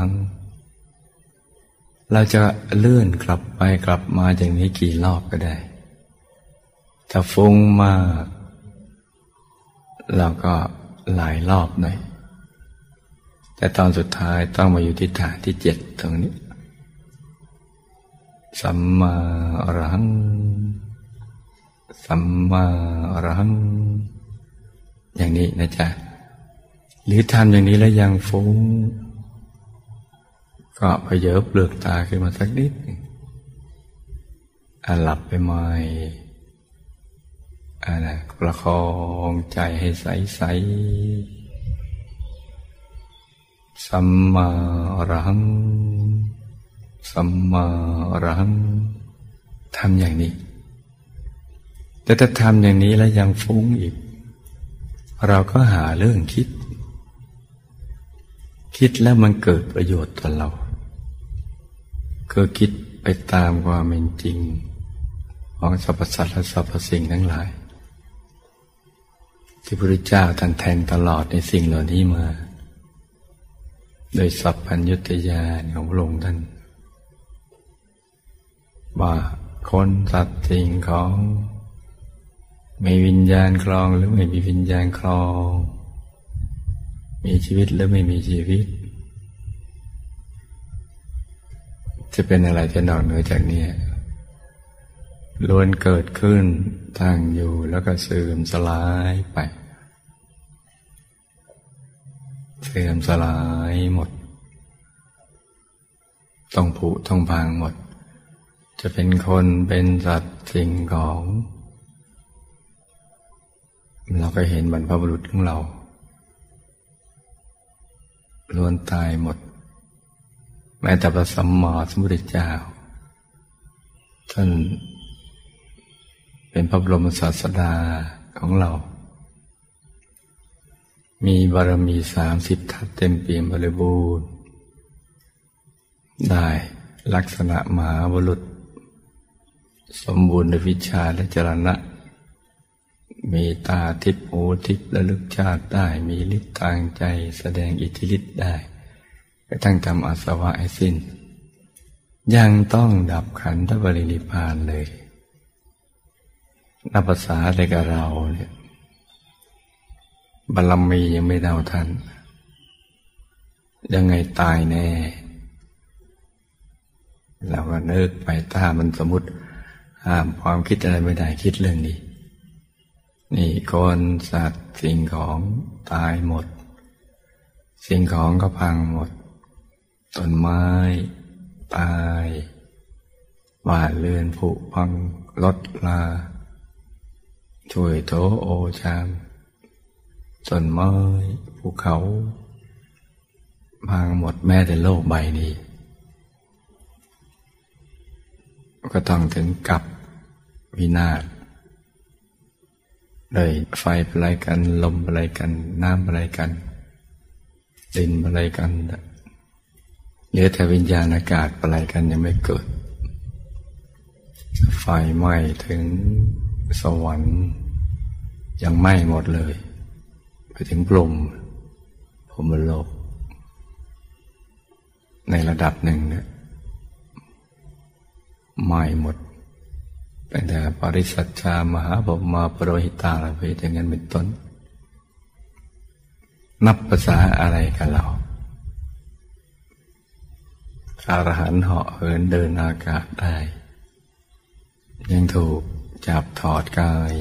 หังเราจะเลื่อนกลับไปกลับมาอย่างนี้กี่รอบก็ได้ ถ้าฟุ้งมากเราก็หลายรอบหน่อย แต่ตอนสุดท้ายต้องมาอยู่ที่ฐานที่เจ็ดตรงนี้ สัมมาอรหัง สัมมาอรหัง อย่างนี้นะจ๊ะ หรือทำอย่างนี้แล้วยังฟุ้ง ก็พเยอเปลือกตาขึ้นมาสักนิดอะหลับไปใหม่อันนะประคองใจให้ใสใสสัมมาอรหัง สัมมาอรหังทำอย่างนี้ แต่ถ้าทำอย่างนี้แล้วยังฟุ้งอีก เราก็หาเรื่องคิด คิดแล้วมันเกิดประโยชน์ต่อเรา คือคิดไปตามความเป็นจริง ของสรรพสัตว์และสรรพสิ่งทั้งหลาย ที่พระพุทธเจ้าท่านแทงตลอดในสิ่งเหล่านี้มา โดยสัพพัญญุตยานของพระองค์ท่าน ว่าคนสัตว์สิ่งของมีวิญญาณคลองหรือไม่มีวิญญาณคลอง มีชีวิตหรือไม่มีชีวิต จะเป็นอะไรจะนอกเหนือจากนี้ล้วนเกิดขึ้นตั้งอยู่แล้วก็เสื่อมสลายไป เสื่อมสลายหมด ต้องผุต้องพังหมด จะเป็นคนเป็นสัตว์สิ่งของ เราก็เห็นบรรพบุรุษของเราล้วนตายหมด แม้แต่พระสัมมาสัมพุทธเจ้า ท่านเป็นพระบรมศาสดาของเรา มีบารมีสามสิบทัศเต็มเปี่ยมบริบูรณ์ ได้ลักษณะมหาบุรุษ สมบูรณ์ในวิชาและจรณะ มีตาทิพหูทิพและลึกชาติได้ มีฤทธิ์ทางใจแสดงอิทธิฤทธิ์ได้ กระทั่งทำอาสวะให้สิ้น ยังต้องดับขันธบรินิพานเลยนับภาษาอะไรกับเราเนี่ยบารมียังไม่เท่าทัน ยังไงตายแน่ เราก็นึกไปถ้ามันสมมติห้ามความคิดอะไรไม่ได้คิดเรื่องนี้ นี่คนสัตว์สิ่งของตายหมด สิ่งของก็พังหมด ต้นไม้ ตายบ้านเรือนผุพังรถลาช่วยโถโอชามต้นไม้ภูเขาพังหมดแม้แต่โลกใบนี้ ก็ต้องถึงกับวินาศเลยไฟอะไรกัน ลมอะไรกัน น้ำอะไรกัน ดินอะไรกัน เหลือแต่วิญญาณอากาศอะไรกันยังไม่เกิด ไฟไหม้ถึงสวรรค์ ยังไหม้หมดเลย ไปถึงพรมพรมโลก ในระดับหนึ่งเนี่ยไหม้หมดเป็นแต่ปริสัชชามหาบมาปรโรหิตาละเพอย่างนั้นเป็นต้น นับภาษาอะไรกันเรา อารหันเหาะเหินเดินอากาศได้ ยังถูกจับถอดกาย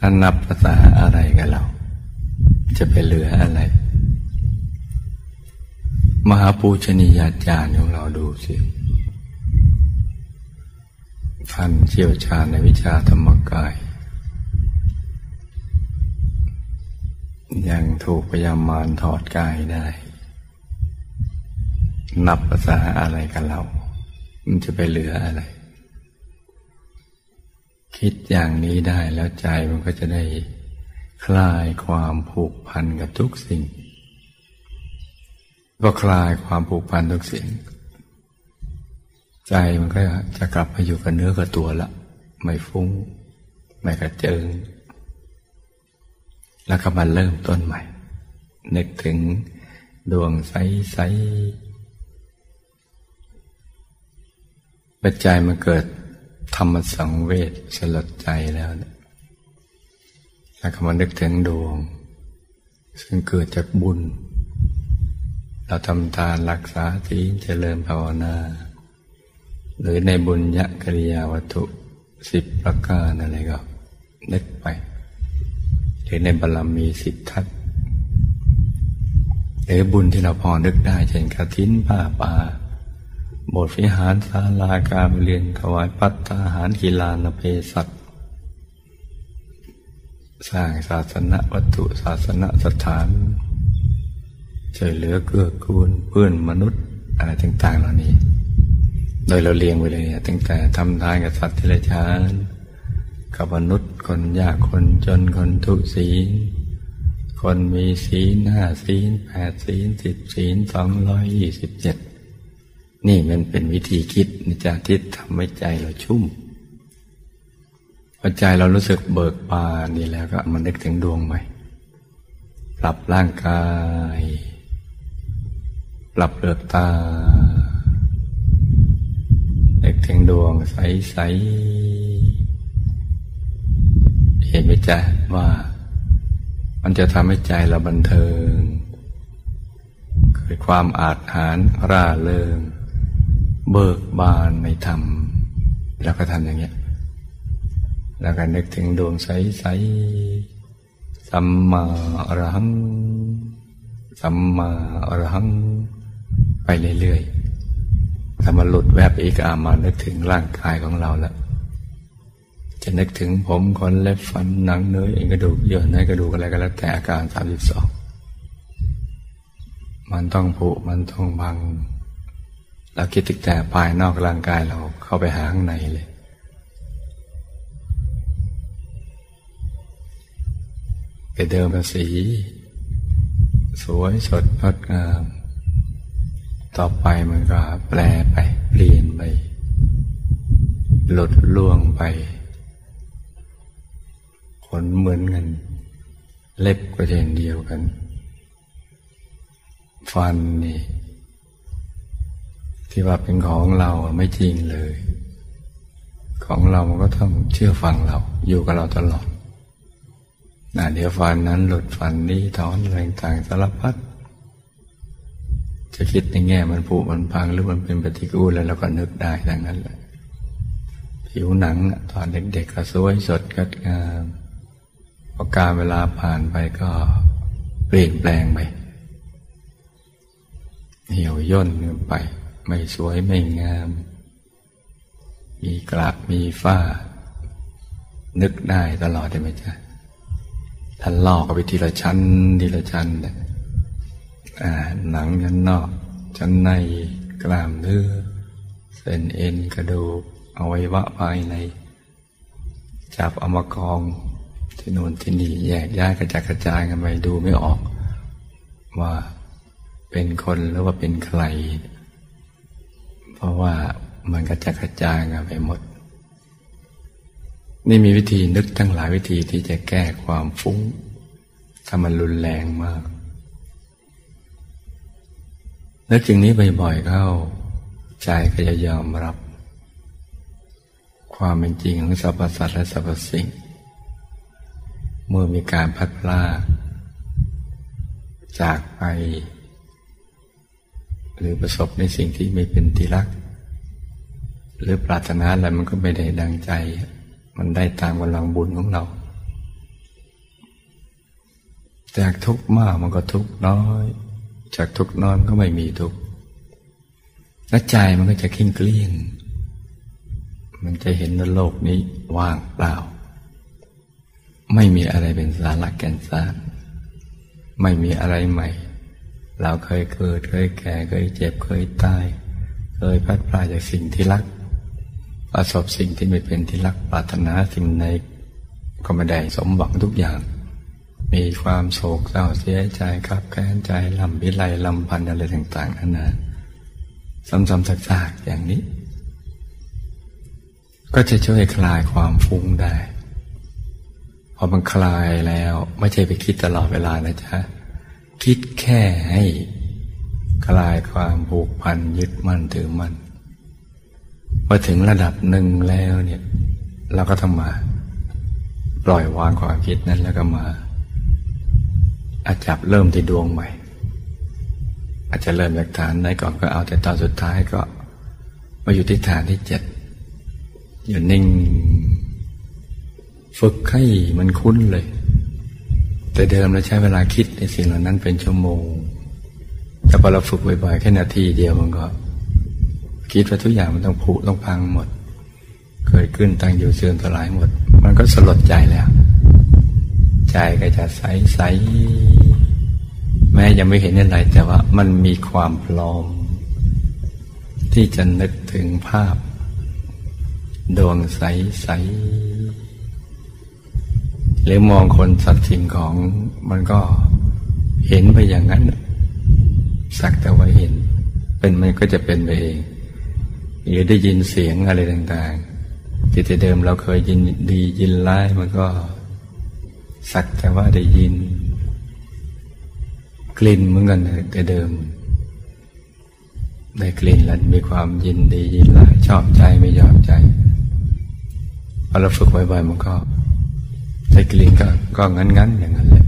อันนับภาษาอะไรกันเรา จะไปเหลืออะไร มหาปูชนียาจารย์ของเราดูสิท่านเชี่ยวชาญในวิชาธรรมกาย ยังถูกพยามารถอดกายได้ นับภาษาอะไรกันเรา มันจะไปเหลืออะไร คิดอย่างนี้ได้แล้วใจมันก็จะได้คลายความผูกพันกับทุกสิ่งก็คลายความผูกพันทุกสิ่ง ใจมันก็จะกลับมาอยู่กับเนื้อกับตัวละ ไม่ฟุ้ง ไม่กระเจิง แล้วก็มาเริ่มต้นใหม่ นึกถึงดวงใสใปัจจัยมันเกิดธรรมสังเวชสลดใจแล้วเนี่ยแล้วก็มานึกถึงดวง ซึ่งเกิดจากบุญ เราทำทานรักษาทีเจริญภาวนา หรือในบุญยกริยาวัตถุสิบประการอะไรก็นึกไป หรือในบารมีสิทธัตหรือบุญที่เราพอนึกได้เช่นกระทินผ้าป่า บทวิหารศาลาการเรียนถวายพัฒนาหารกีฬานเพศัตสร้างศาสนวัตถุศาสนสถานช่วยเหลือเกื้อกูลเพื่อนมนุษย์อะไรต่าง ๆ เหล่านี้ โดยเราเรียงไว้เลยเนี่ยตั้งแต่ทำทานกับสัตว์ที่ไรชานกับมนุษย์คนยากคนจนคนทุศีล คนมีศีลห้าศีลแปดศีลสิบศีลสองร้อยยี่สิบเจ็ด นี่มันเป็นวิธีคิดนิจาทิศทำให้ใจเราชุ่มพอใจเรารู้สึกเบิกบานนี่แล้วก็มันนึกถึงดวงใหม่ ปรับร่างกาย ปรับเปลือกตานึกถึงดวงใสๆเห็นไหมจ๊ะว่า มันจะทำให้ใจเราบันเทิงเกิดความอาจหารร่าเริง เบิกบานในธรรม แล้วก็ทำอย่างเงี้ย แล้วก็นึกถึงดวงใสๆสัมมาอรหัง สัมมาอรหัง ไปเรื่อยๆถ้ามาหลุดแวบอีกอามานึกถึงร่างกายของเราแล้วจะนึกถึงผมขนเล็บฟันหนังเนื้อเอ็นกระดูกเยื่อในกระดูกอะไรก็แล้วแต่อาการสามสิบสองมันต้องผุมันต้องบัง เราคิดถึงแต่ภายนอกร่างกายเราเข้าไปหาข้างในเลย ไปเดิมเป็นสี สวยสดงดงาม ต่อไปมันก็แปลไป เปลี่ยนไป หลุดล่วงไป ขนเหมือนกัน เล็บก็เช่นเดียวกัน ฟันนี่ ที่ว่าเป็นของเราไม่จริงเลย ของเรามันก็ต้องเชื่อฟังเรา อยู่กับเราตลอดนะเดี๋ยวฟันนั้นหลุดฟันนี้ถอนอะไรต่างสารพัดจะคิดในแง่มันผุมันพังหรือมันเป็นปฏิกูลแล้วเราก็นึกได้ดังนั้นแหละผิวหนังตอนเด็กๆก็สวยสดงดงามพอการเวลาผ่านไปก็เปลี่ยนแปลงไปเหี่ยวย่นไป ไม่สวยไม่งาม มีกระมีฝ้า นึกได้ตลอดได้ไหมจ๊ะท่านลอกไปทีละชั้น ทีละชั้นอ่าหนังชั้นนอก ชั้นในกล้ามเนื้อเส้นเอ็นกระดูกอวัยวะภายใน จับเอามากองที่นู่นที่นี่แยกย้ายกระจายกระจายกันไปดูไม่ออก ว่าเป็นคนหรือว่าเป็นใคร เพราะว่ามันก็จะกระจายกันไปหมด นี่มีวิธีนึกทั้งหลายวิธีที่จะแก้ความฟุ้ง ถ้ามันรุนแรงมาก นึกถึงนี้บ่อยๆเข้า ใจก็จะยอมรับ ความเป็นจริงของสรรพสัตว์และสรรพสิ่ง เมื่อมีการพัดพลาดจากไป หรือประสบในสิ่งที่ไม่เป็นที่รัก หรือปรารถนาอะไรมันก็ไม่ได้ดังใจ มันได้ตามกำลังบุญของเรา จากทุกข์มากมันก็ทุกข์น้อย จากทุกข์น้อยก็ไม่มีทุกข์และใจมันก็จะคิ้งเกลี้ยงมันจะเห็นว่าโลกนี้ว่างเปล่า ไม่มีอะไรเป็นสาระแก่นสาร ไม่มีอะไรใหม่ เราเคยเกิด เคยแก่ เคยเจ็บ เคยตาย เคยพัดพลาดจากสิ่งที่รัก ประสบสิ่งที่ไม่เป็นที่รัก ปรารถนาสิ่งในก็ไม่ได้สมหวังทุกอย่าง มีความโศกเศร้าเสียใจครับแค้นใจลำพิไรลำพันอะไรต่างๆนั่นนะซ้ำๆซากๆอย่างนี้ ก็จะช่วยคลายความฟุ้งได้ พอมันคลายแล้ว ไม่ใช่ไปคิดตลอดเวลานะจ๊ะ คิดแค่ให้คลายความผูกพันยึดมั่นถือมั่นพอถึงระดับหนึ่งแล้วเนี่ยเราก็ต้องมา ปล่อยวางความคิดนั้นแล้วก็มา อาจจับเริ่มที่ดวงใหม่ อาจจะเริ่มจากฐานไหนก่อนก็เอาแต่ตอนสุดท้ายก็มาอยู่ที่ฐานที่เจ็ดอยู่นิ่ง ฝึกให้มันคุ้นเลย แต่เดิมเราใช้เวลาคิดในสิ่งเหล่านั้นเป็นชั่วโมง แต่พอเราฝึกบ่อยๆแค่นาทีเดียวมันก็คิดว่าทุกอย่างมันต้องผุต้องพังหมด เกิดขึ้นตั้งอยู่เสื่อมสลายหมด มันก็สลดใจแล้ว ใจก็จะใสใสแม้ยังไม่เห็นอะไรแต่ว่ามันมีความพร้อม ที่จะนึกถึงภาพ ดวงใสใส หรือมองคนสัตว์สิ่งของมันก็เห็นไปอย่างนั้น สักแต่ว่าเห็น เป็นมันก็จะเป็นไปเอง หรือได้ยินเสียงอะไรต่างๆที่แต่เดิมเราเคยยินดียินร้ายมันก็ สักแต่ว่าได้ยิน กลิ่นเหมือนกันแต่เดิมได้กลิ่นแล้วมีความยินดียินร้ายชอบใจไม่ยอมใจพอเราฝึกบ่อยๆมันก็ ได้กลิ่นก็ก็งั้นๆอย่างนั้นแหละ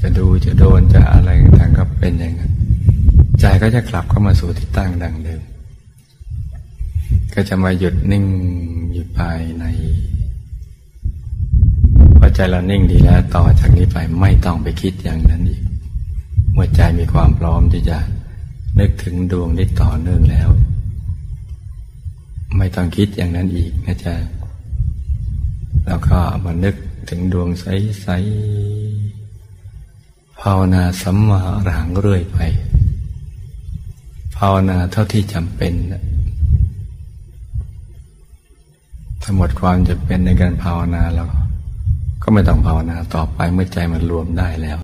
จะดูจะโดนจะอะไรต่างก็เป็นอย่างนั้น ใจก็จะกลับเข้ามาสู่ที่ตั้งดังเดิม ก็จะมาหยุดนิ่งอยู่ภายในพอใจเรานิ่งดีแล้วต่อจากนี้ไปไม่ต้องไปคิดอย่างนั้นอีก เมื่อใจมีความพร้อมที่จะนึกถึงดวงได้ต่อเนื่องแล้ว ไม่ต้องคิดอย่างนั้นอีกนะจ๊ะแล้วก็มานึก ถึงดวงใสๆภาวนาสัมมาอรหังเรื่อยไป ภาวนาเท่าที่จำเป็นถ้าหมดความจะเป็นในการภาวนาแล้วก็ไม่ต้องภาวนาต่อไปเมื่อใจมันรวมได้แล้ว